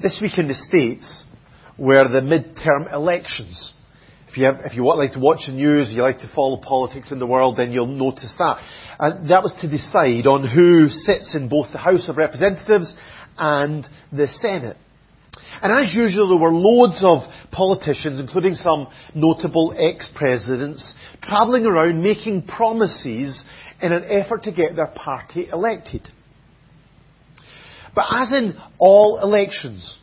This week in the States were the midterm elections. If you, have, if you like to watch the news, you like to follow politics in the world, then you'll notice that. And that was to decide on who sits in both the House of Representatives and the Senate. And as usual, there were loads of politicians, including some notable ex-presidents, travelling around making promises in an effort to get their party elected. But as in all elections,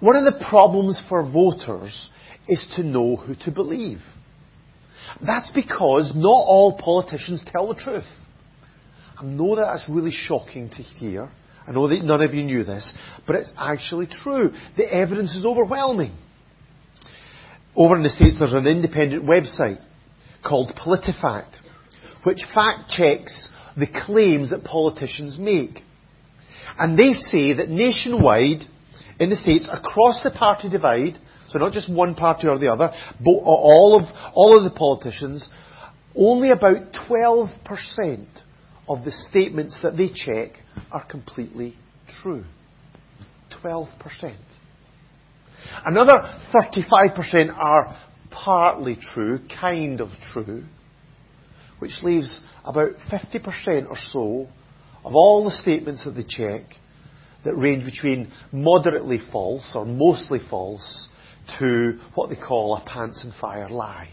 one of the problems for voters is to know who to believe. That's because not all politicians tell the truth. I know that that's really shocking to hear. I know that none of you knew this, but it's actually true. The evidence is overwhelming. Over in the States, there's an independent website called PolitiFact, which fact checks the claims that politicians make. And they say that nationwide, in the States, across the party divide, so not just one party or the other, but all of, all of the politicians, only about 12% of the statements that they check are completely true. 12%. Another 35% are partly true, kind of true, which leaves about 50% or so of all the statements that they check that range between moderately false or mostly false to what they call a pants and fire lie.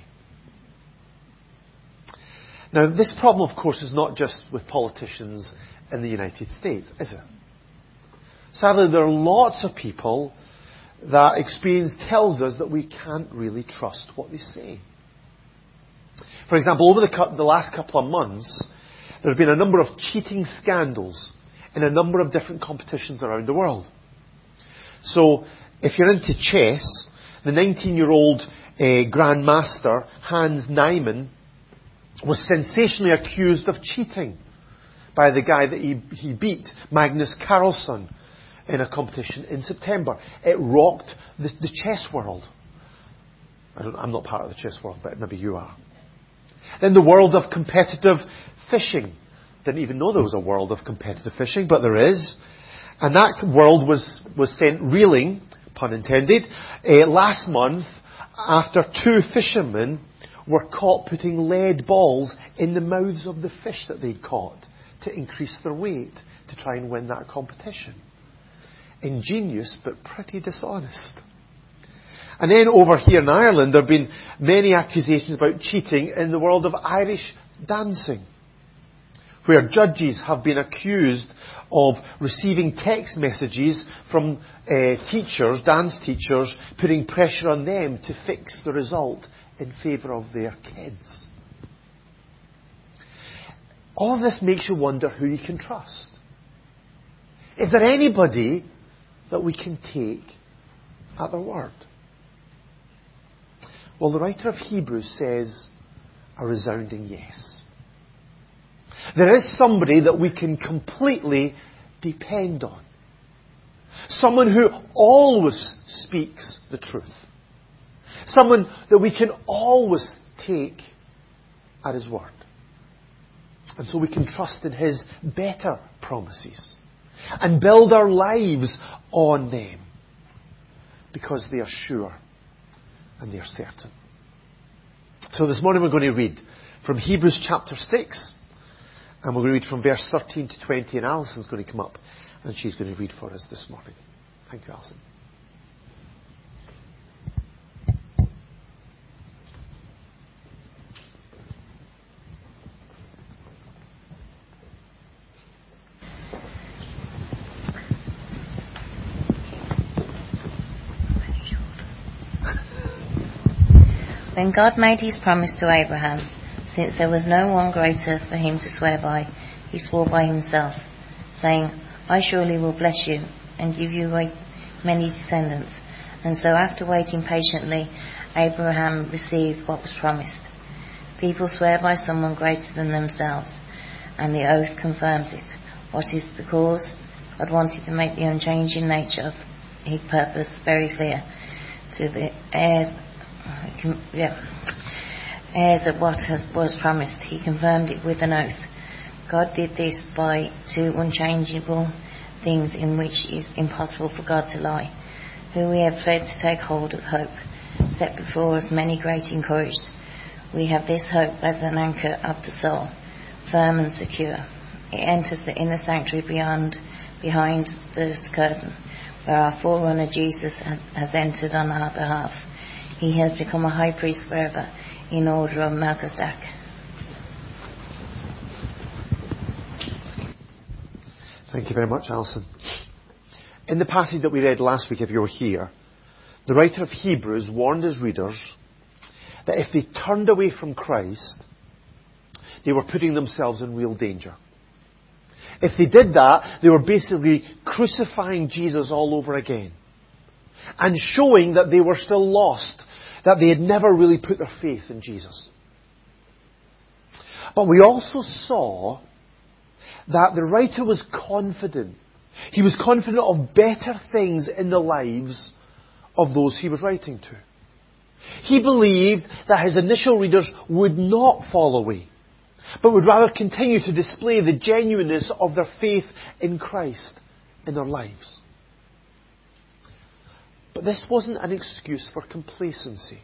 Now, this problem, of course, is not just with politicians in the United States, is it? Sadly, there are lots of people that experience tells us that we can't really trust what they say. For example, over the, the last couple of months, there have been a number of cheating scandals in a number of different competitions around the world. So, if you're into chess, the 19-year-old uh, grandmaster Hans Niemann was sensationally accused of cheating by the guy that he, he beat, Magnus Carlsen, in a competition in September. It rocked the, the chess world. I am not part of the chess world, but maybe you are. Then the world of competitive fishing. Didn't even know there was a world of competitive fishing, but there is. And that world was, was sent reeling, pun intended, uh, last month after two fishermen were caught putting lead balls in the mouths of the fish that they'd caught to increase their weight to try and win that competition. Ingenious, but pretty dishonest. And then over here in Ireland, there have been many accusations about cheating in the world of Irish dancing, where judges have been accused of receiving text messages from uh, teachers, dance teachers, putting pressure on them to fix the result in favour of their kids. All of this makes you wonder who you can trust. Is there anybody that we can take at their word? Well, the writer of Hebrews says a resounding yes. There is somebody that we can completely depend on. Someone who always speaks the truth. Someone that we can always take at his word. And so we can trust in his better promises and build our lives on them because they are sure and they are certain. So this morning we're going to read from Hebrews chapter 6 and we're going to read from verse 13 to 20 and Alison's going to come up and she's going to read for us this morning. Thank you, Alison. When God made his promise to Abraham, since there was no one greater for him to swear by, he swore by himself, saying, I surely will bless you and give you many descendants. And so, after waiting patiently, Abraham received what was promised. People swear by someone greater than themselves, and the oath confirms it. What is the cause? God wanted to make the unchanging nature of his purpose very clear to the heirs yeah, heirs of what has, was promised. He confirmed it with an oath. God did this by two unchangeable things in which it is impossible for God to lie, who we have fled to take hold of hope, set before us many great encouraged. We have this hope as an anchor of the soul, firm and secure. It enters the inner sanctuary beyond, behind the curtain, where our forerunner Jesus has entered on our behalf. He has become a high priest forever in order of Melchizedek. Thank you very much, Alison. In the passage that we read last week, if you were here, the writer of Hebrews warned his readers that if they turned away from Christ, they were putting themselves in real danger. If they did that, they were basically crucifying Jesus all over again and showing that they were still lost, that they had never really put their faith in Jesus. But we also saw that the writer was confident. He was confident of better things in the lives of those he was writing to. He believed that his initial readers would not fall away, but would rather continue to display the genuineness of their faith in Christ in their lives. But this wasn't an excuse for complacency.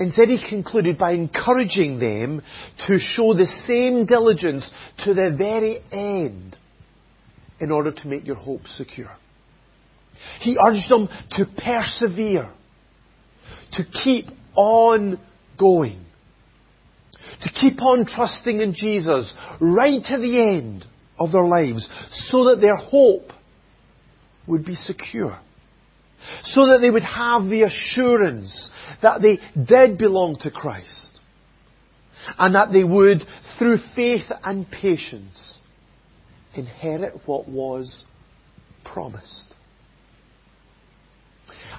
Instead, he concluded by encouraging them to show the same diligence to the very end in order to make your hope secure. He urged them to persevere, to keep on going, to keep on trusting in Jesus right to the end of their lives so that their hope would be secure so that they would have the assurance that they did belong to Christ and that they would, through faith and patience, inherit what was promised.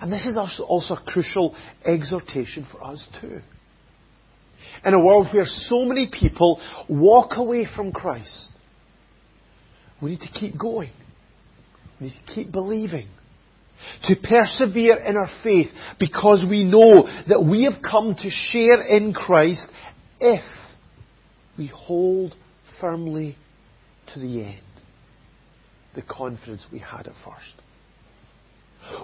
And this is also a crucial exhortation for us too. In a world where so many people walk away from Christ, we need to keep going. We need to keep believing to persevere in our faith because we know that we have come to share in Christ if we hold firmly to the end the confidence we had at first.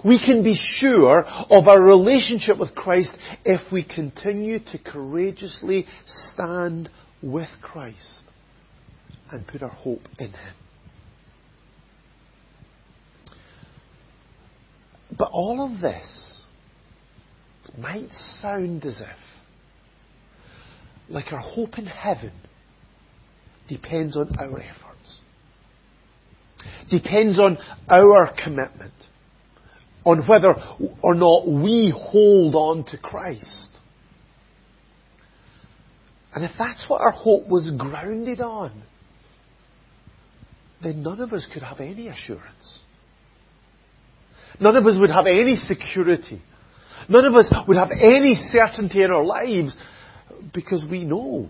We can be sure of our relationship with Christ if we continue to courageously stand with Christ and put our hope in Him. But all of this might sound as if, like our hope in heaven depends on our efforts, depends on our commitment, on whether or not we hold on to Christ. And if that's what our hope was grounded on, then none of us could have any assurance. None of us would have any security. None of us would have any certainty in our lives because we know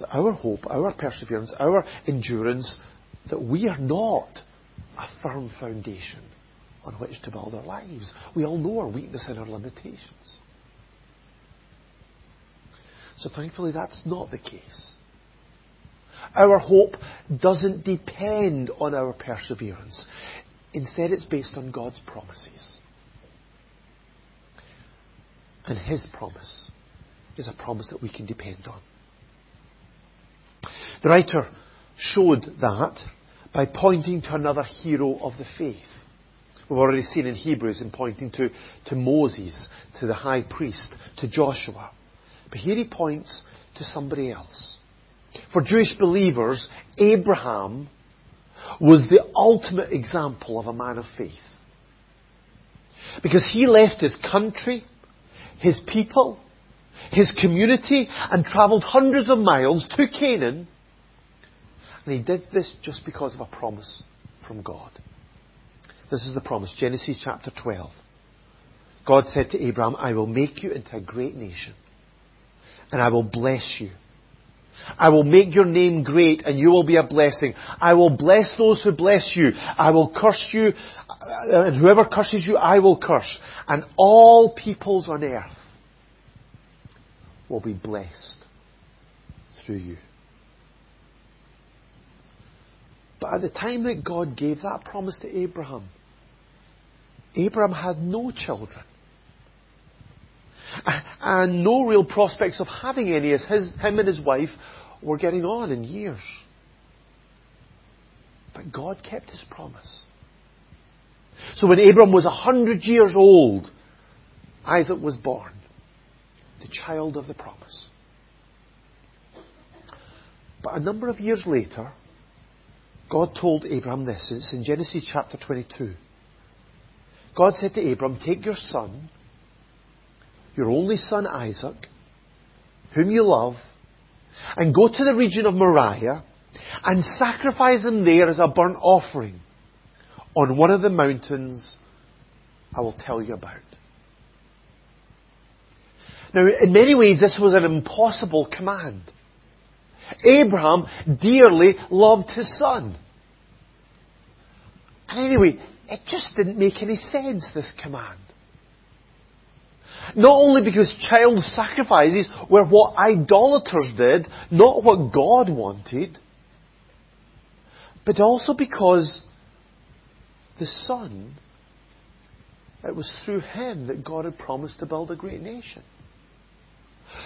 that our hope, our perseverance, our endurance, that we are not a firm foundation on which to build our lives. We all know our weakness and our limitations. So thankfully that's not the case. Our hope doesn't depend on our perseverance. Instead, it's based on God's promises. And His promise is a promise that we can depend on. The writer showed that by pointing to another hero of the faith. We've already seen in Hebrews in pointing to, to Moses, to the high priest, to Joshua. But here he points to somebody else. For Jewish believers, Abraham was the ultimate example of a man of faith. Because he left his country, his people, his community, and travelled hundreds of miles to Canaan. And he did this just because of a promise from God. This is the promise, Genesis chapter 12. God said to Abraham, I will make you into a great nation, and I will bless you I will make your name great and you will be a blessing. I will bless those who bless you. I will curse you, and whoever curses you, I will curse. And all peoples on earth will be blessed through you. But at the time that God gave that promise to Abraham, Abraham had no children. And no real prospects of having any as his, him and his wife were getting on in years. But God kept his promise. So when Abram was a hundred years old, Isaac was born, the child of the promise. But a number of years later, God told Abram this. It's in Genesis chapter 22. God said to Abram, Take your son, your only son Isaac, whom you love, and go to the region of Moriah and sacrifice him there as a burnt offering on one of the mountains I will tell you about. Now, in many ways, this was an impossible command. Abraham dearly loved his son. And anyway, it just didn't make any sense, this command. Not only because child sacrifices were what idolaters did, not what God wanted, but also because the Son, it was through him that God had promised to build a great nation.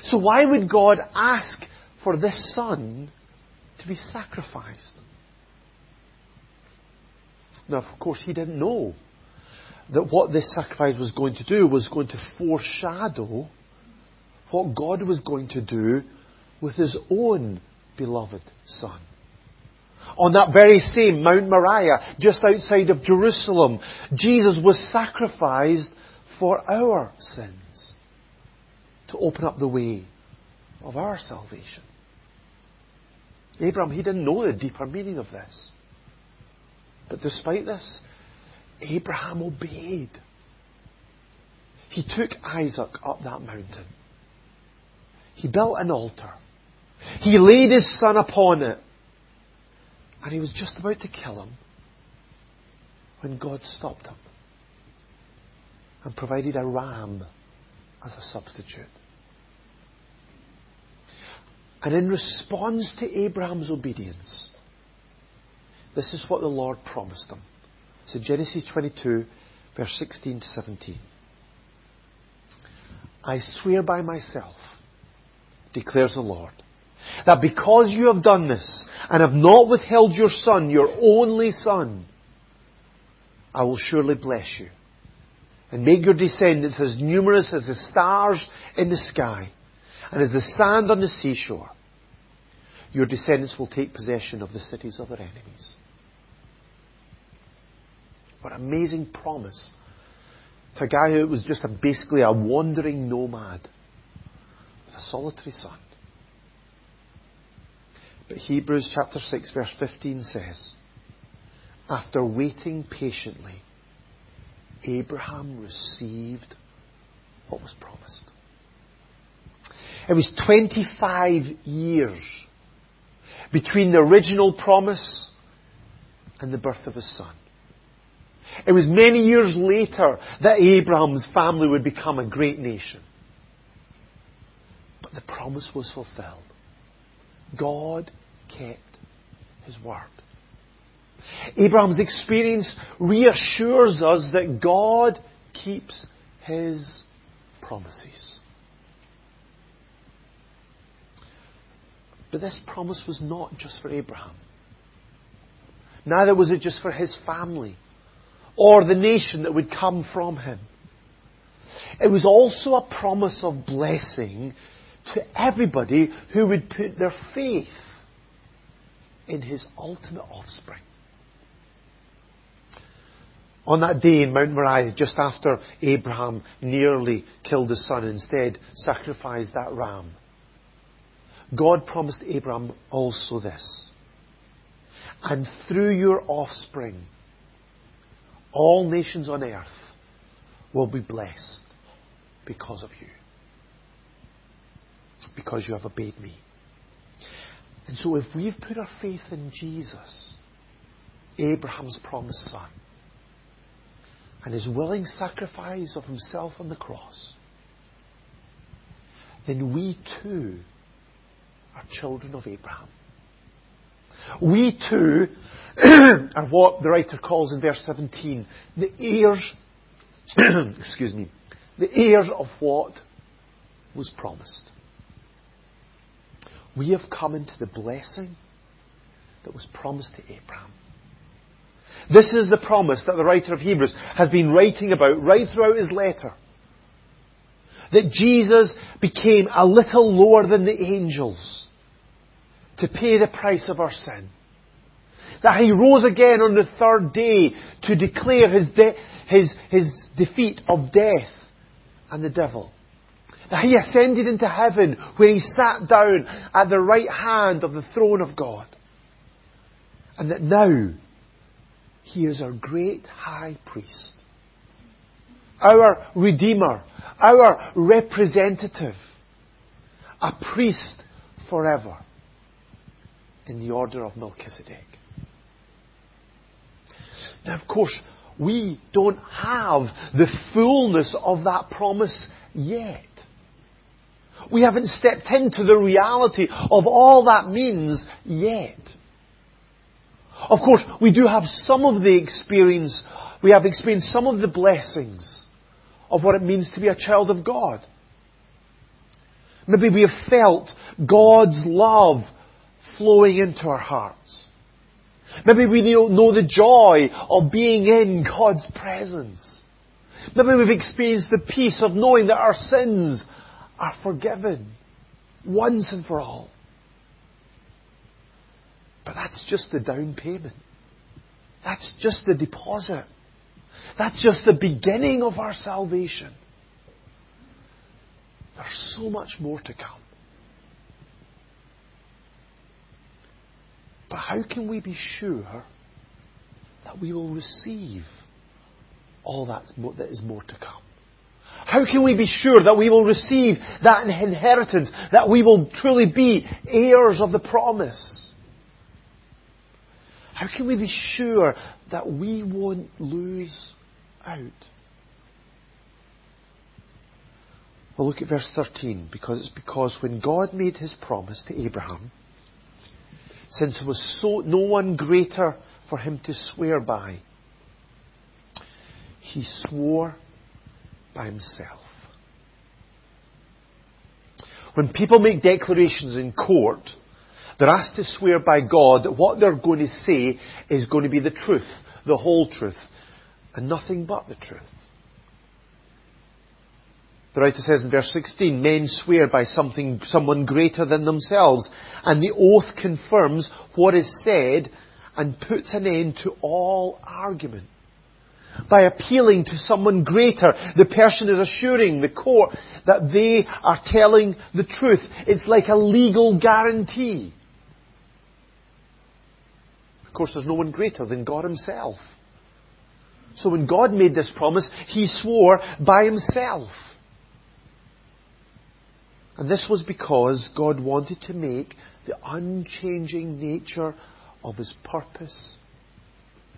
So why would God ask for this son to be sacrificed? Now, of course, he didn't know that what this sacrifice was going to do was going to foreshadow what God was going to do with his own beloved son. On that very same Mount Moriah, just outside of Jerusalem, Jesus was sacrificed for our sins to open up the way of our salvation. Abraham, he didn't know the deeper meaning of this. But despite this, Abraham obeyed. He took Isaac up that mountain. He built an altar. He laid his son upon it. And he was just about to kill him when God stopped him and provided a ram as a substitute. And in response to Abraham's obedience, this is what the Lord promised him. So Genesis 22, verse 16 to 17. I swear by myself, declares the Lord, that because you have done this and have not withheld your son, your only son, I will surely bless you and make your descendants as numerous as the stars in the sky and as the sand on the seashore. Your descendants will take possession of the cities of their enemies. What amazing promise to a guy who was just a, basically a wandering nomad with a solitary son. But Hebrews chapter 6 verse 15 says, after waiting patiently, Abraham received what was promised. It was 25 years between the original promise and the birth of his son. It was many years later that Abraham's family would become a great nation. But the promise was fulfilled. God kept his word. Abraham's experience reassures us that God keeps his promises. But this promise was not just for Abraham. Neither was it just for his family or the nation that would come from him. It was also a promise of blessing to everybody who would put their faith in his ultimate offspring. On that day in Mount Moriah, just after Abraham nearly killed his son instead sacrificed that ram, God promised Abraham also this. And through your offspring, all nations on earth will be blessed because of you. Because you have obeyed me. And so if we've put our faith in Jesus, Abraham's promised son, and his willing sacrifice of himself on the cross, then we too are children of Abraham. We too are what the writer calls in verse 17 the heirs, excuse me, the heirs of what was promised. We have come into the blessing that was promised to Abraham. This is the promise that the writer of Hebrews has been writing about right throughout his letter. That Jesus became a little lower than the angels to pay the price of our sin. That he rose again on the third day to declare his, de- his, his defeat of death and the devil. That he ascended into heaven where he sat down at the right hand of the throne of God. And that now he is our great high priest, our redeemer, our representative, a priest forever in the order of Melchizedek. Now, of course, we don't have the fullness of that promise yet. We haven't stepped into the reality of all that means yet. Of course, we do have some of the experience, we have experienced some of the blessings of what it means to be a child of God. Maybe we have felt God's love flowing into our hearts. Maybe we know the joy of being in God's presence. Maybe we've experienced the peace of knowing that our sins are forgiven once and for all. But that's just the down payment. That's just the deposit. That's just the beginning of our salvation. There's so much more to come. But how can we be sure that we will receive all that that is more to come? How can we be sure that we will receive that inheritance, that we will truly be heirs of the promise? How can we be sure that we won't lose out? Well, look at verse 13, because it's because when God made his promise to Abraham, since there was so, no one greater for him to swear by. He swore by himself. When people make declarations in court, they're asked to swear by God that what they're going to say is going to be the truth, the whole truth, and nothing but the truth. The writer says in verse 16, men swear by something, someone greater than themselves, and the oath confirms what is said and puts an end to all argument. By appealing to someone greater, the person is assuring the court that they are telling the truth. It's like a legal guarantee. Of course, there's no one greater than God Himself. So when God made this promise, He swore by Himself. And this was because God wanted to make the unchanging nature of his purpose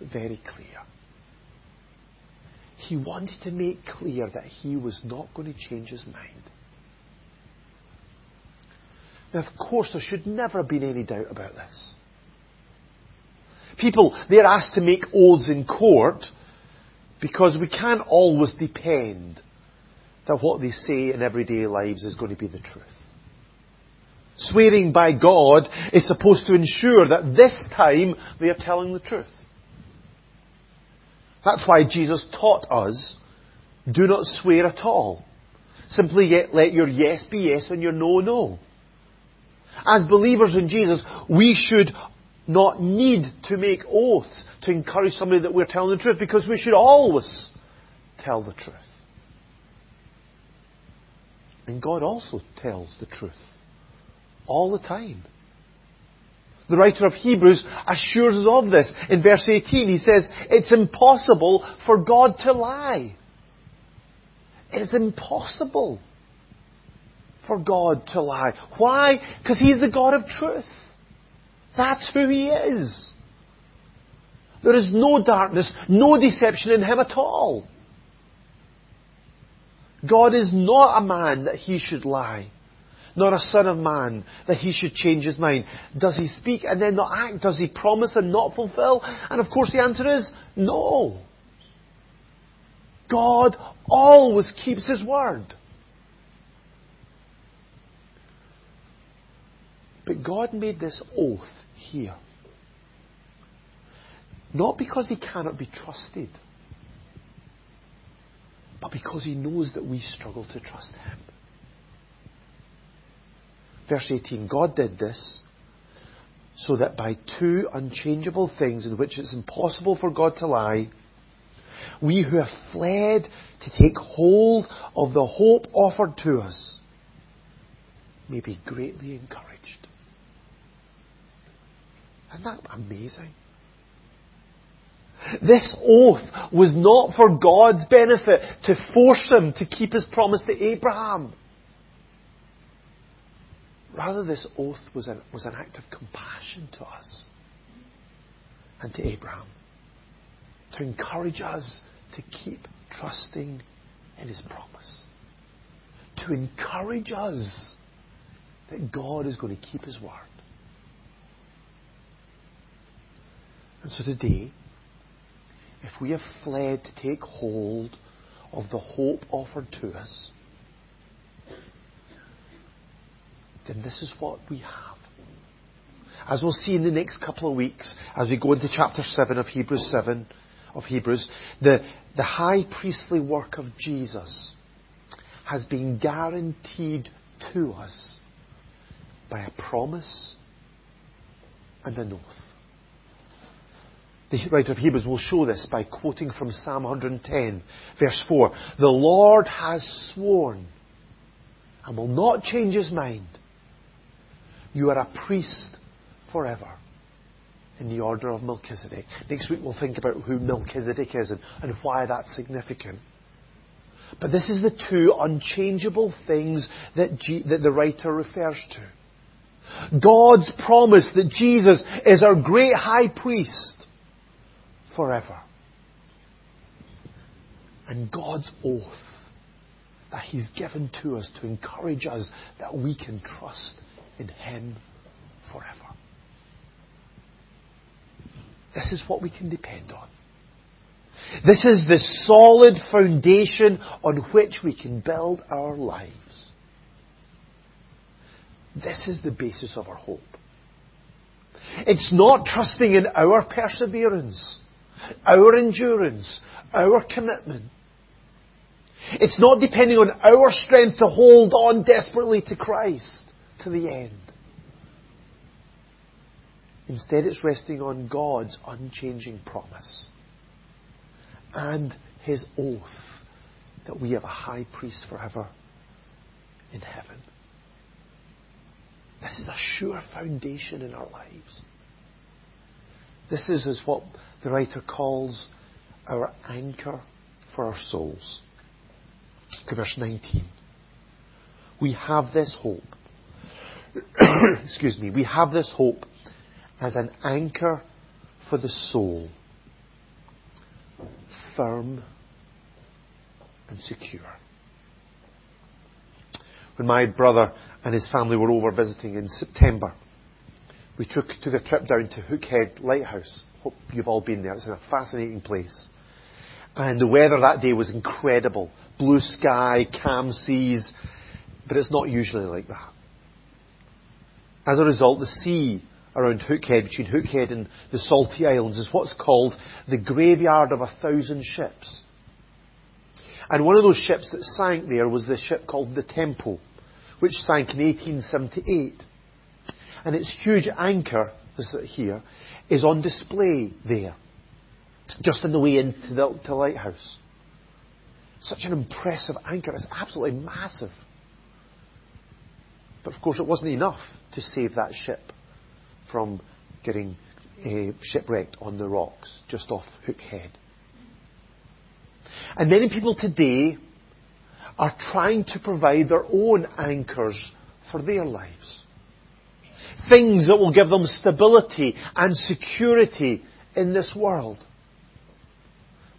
very clear. He wanted to make clear that he was not going to change his mind. Now, of course, there should never have been any doubt about this. People, they're asked to make oaths in court because we can't always depend that what they say in everyday lives is going to be the truth. Swearing by God is supposed to ensure that this time they are telling the truth. That's why Jesus taught us, do not swear at all. Simply yet let your yes be yes and your no, no. As believers in Jesus, we should not need to make oaths to encourage somebody that we're telling the truth because we should always tell the truth. And God also tells the truth. All the time. The writer of Hebrews assures us of this. In verse 18, he says, It's impossible for God to lie. It is impossible for God to lie. Why? Because He's the God of truth. That's who He is. There is no darkness, no deception in Him at all. God is not a man that he should lie, not a son of man, that he should change his mind. Does he speak and then not act? Does he promise and not fulfill? And of course the answer is no. God always keeps his word. But God made this oath here. Not because he cannot be trusted, but because he knows that we struggle to trust him. Verse 18 God did this so that by two unchangeable things in which it's impossible for God to lie, we who have fled to take hold of the hope offered to us may be greatly encouraged. Isn't that amazing? This oath was not for God's benefit to force him to keep his promise to Abraham. Rather, this oath was an, was an act of compassion to us and to Abraham to encourage us to keep trusting in his promise. To encourage us that God is going to keep his word. And so today, if we have fled to take hold of the hope offered to us, then this is what we have. As we'll see in the next couple of weeks, as we go into chapter 7 of Hebrews 7, of Hebrews, the, the high priestly work of Jesus has been guaranteed to us by a promise and an oath. The writer of Hebrews will show this by quoting from Psalm 110, verse 4. The Lord has sworn and will not change his mind. You are a priest forever in the order of Melchizedek. Next week we'll think about who Melchizedek is and, and why that's significant. But this is the two unchangeable things that, G, that the writer refers to. God's promise that Jesus is our great high priest forever. And God's oath that He's given to us to encourage us that we can trust in Him forever. This is what we can depend on. This is the solid foundation on which we can build our lives. This is the basis of our hope. It's not trusting in our perseverance, our endurance, our commitment. It's not depending on our strength to hold on desperately to Christ to the end. Instead, it's resting on God's unchanging promise and His oath that we have a high priest forever in heaven. This is a sure foundation in our lives. This is, is what the writer calls our anchor for our souls. Look at verse 19. We have this hope. Excuse me. We have this hope as an anchor for the soul, firm and secure. When my brother and his family were over visiting in September, we took, took a trip down to Hookhead Lighthouse. Hope you've all been there. It's a fascinating place. And the weather that day was incredible. Blue sky, calm seas, but it's not usually like that. As a result, the sea around Hookhead, between Hookhead and the Saltee Islands, is what's called the graveyard of a thousand ships. And one of those ships that sank there was the ship called the Tempo, which sank in 1878. And its huge anchor, here, is on display there, just on the way into the, the lighthouse. Such an impressive anchor. It's absolutely massive. But of course, it wasn't enough to save that ship from getting uh, shipwrecked on the rocks just off Hook Head. And many people today are trying to provide their own anchors for their lives. Things that will give them stability and security in this world.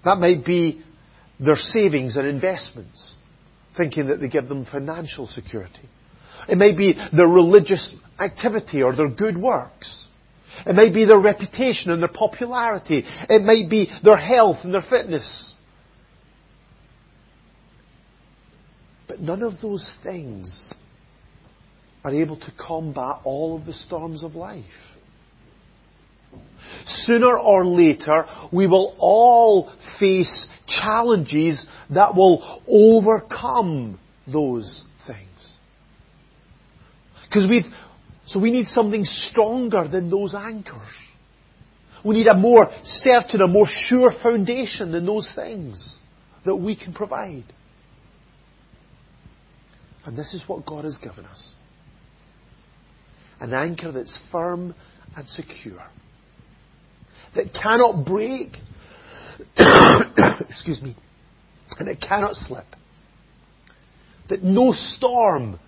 That might be their savings and investments, thinking that they give them financial security. It may be their religious activity or their good works. It may be their reputation and their popularity. It may be their health and their fitness. But none of those things are able to combat all of the storms of life. Sooner or later, we will all face challenges that will overcome those things. Because we've, so we need something stronger than those anchors. We need a more certain, a more sure foundation than those things that we can provide. And this is what God has given us. An anchor that's firm and secure. That cannot break. excuse me. And it cannot slip. That no storm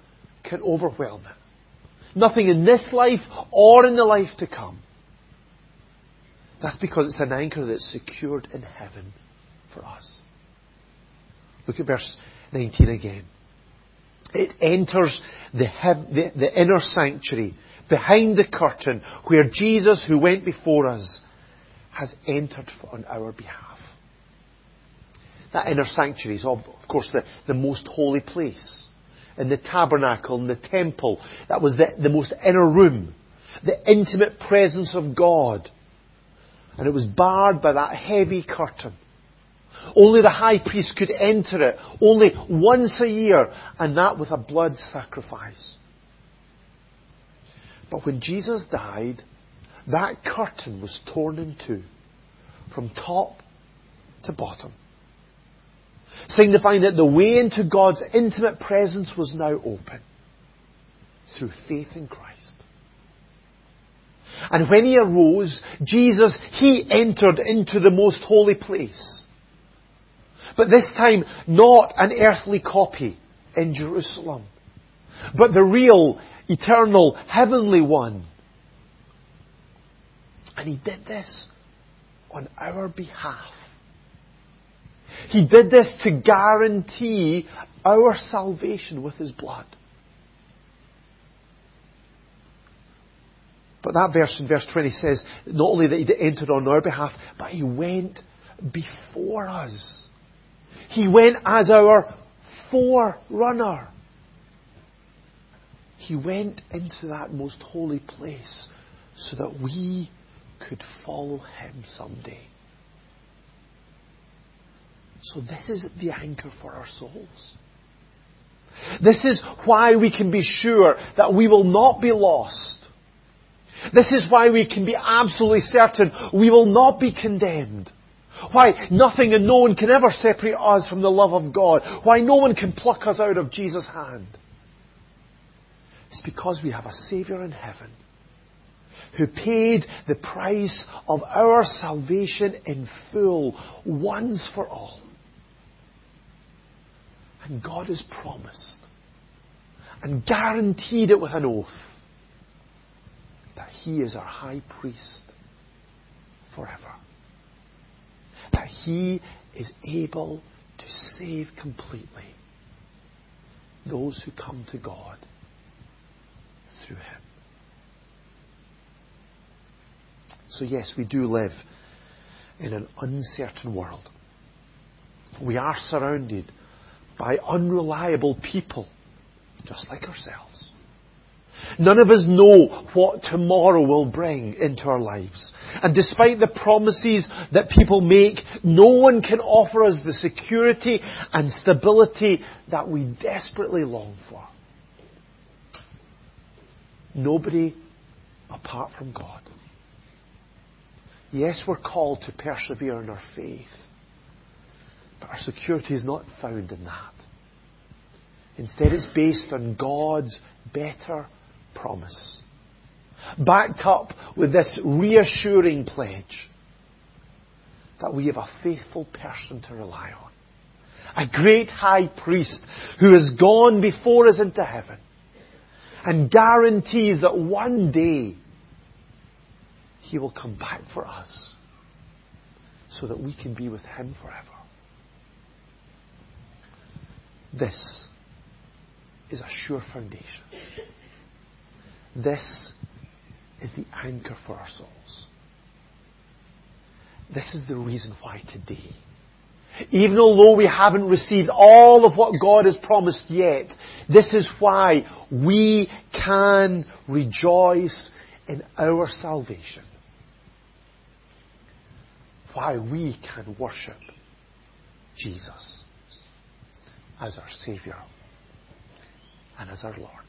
can overwhelm it. Nothing in this life or in the life to come. That's because it's an anchor that's secured in heaven for us. Look at verse 19 again. It enters the, the, the inner sanctuary behind the curtain where Jesus, who went before us, has entered on our behalf. That inner sanctuary is, of, course, the, the most holy place. In the tabernacle, in the temple, that was the, the most inner room. The intimate presence of God. And it was barred by that heavy curtain. Only the high priest could enter it, only once a year, and that with a blood sacrifice. But when Jesus died, that curtain was torn in two, from top to bottom, signifying that the way into God's intimate presence was now open through faith in Christ. And when he arose, Jesus, he entered into the most holy place. But this time, not an earthly copy in Jerusalem, but the real, eternal, heavenly one. And he did this on our behalf. He did this to guarantee our salvation with his blood. But that verse in verse 20 says not only that he entered on our behalf, but he went before us. He went as our forerunner. He went into that most holy place so that we could follow him someday. So this is the anchor for our souls. This is why we can be sure that we will not be lost. This is why we can be absolutely certain we will not be condemned. Why nothing and no one can ever separate us from the love of God. Why no one can pluck us out of Jesus' hand. It's because we have a Saviour in heaven who paid the price of our salvation in full once for all. And God has promised and guaranteed it with an oath that He is our high priest forever that He is able to save completely those who come to God through Him. So, yes, we do live in an uncertain world. We are surrounded by unreliable people, just like ourselves. None of us know what tomorrow will bring into our lives. And despite the promises that people make, no one can offer us the security and stability that we desperately long for. Nobody apart from God. Yes, we're called to persevere in our faith, but our security is not found in that. Instead, it's based on God's better promise. Backed up with this reassuring pledge that we have a faithful person to rely on. A great high priest who has gone before us into heaven and guarantees that one day he will come back for us so that we can be with him forever. This is a sure foundation. This is the anchor for our souls. This is the reason why today, even although we haven't received all of what God has promised yet, this is why we can rejoice in our salvation. Why we can worship Jesus as our Saviour and as our Lord.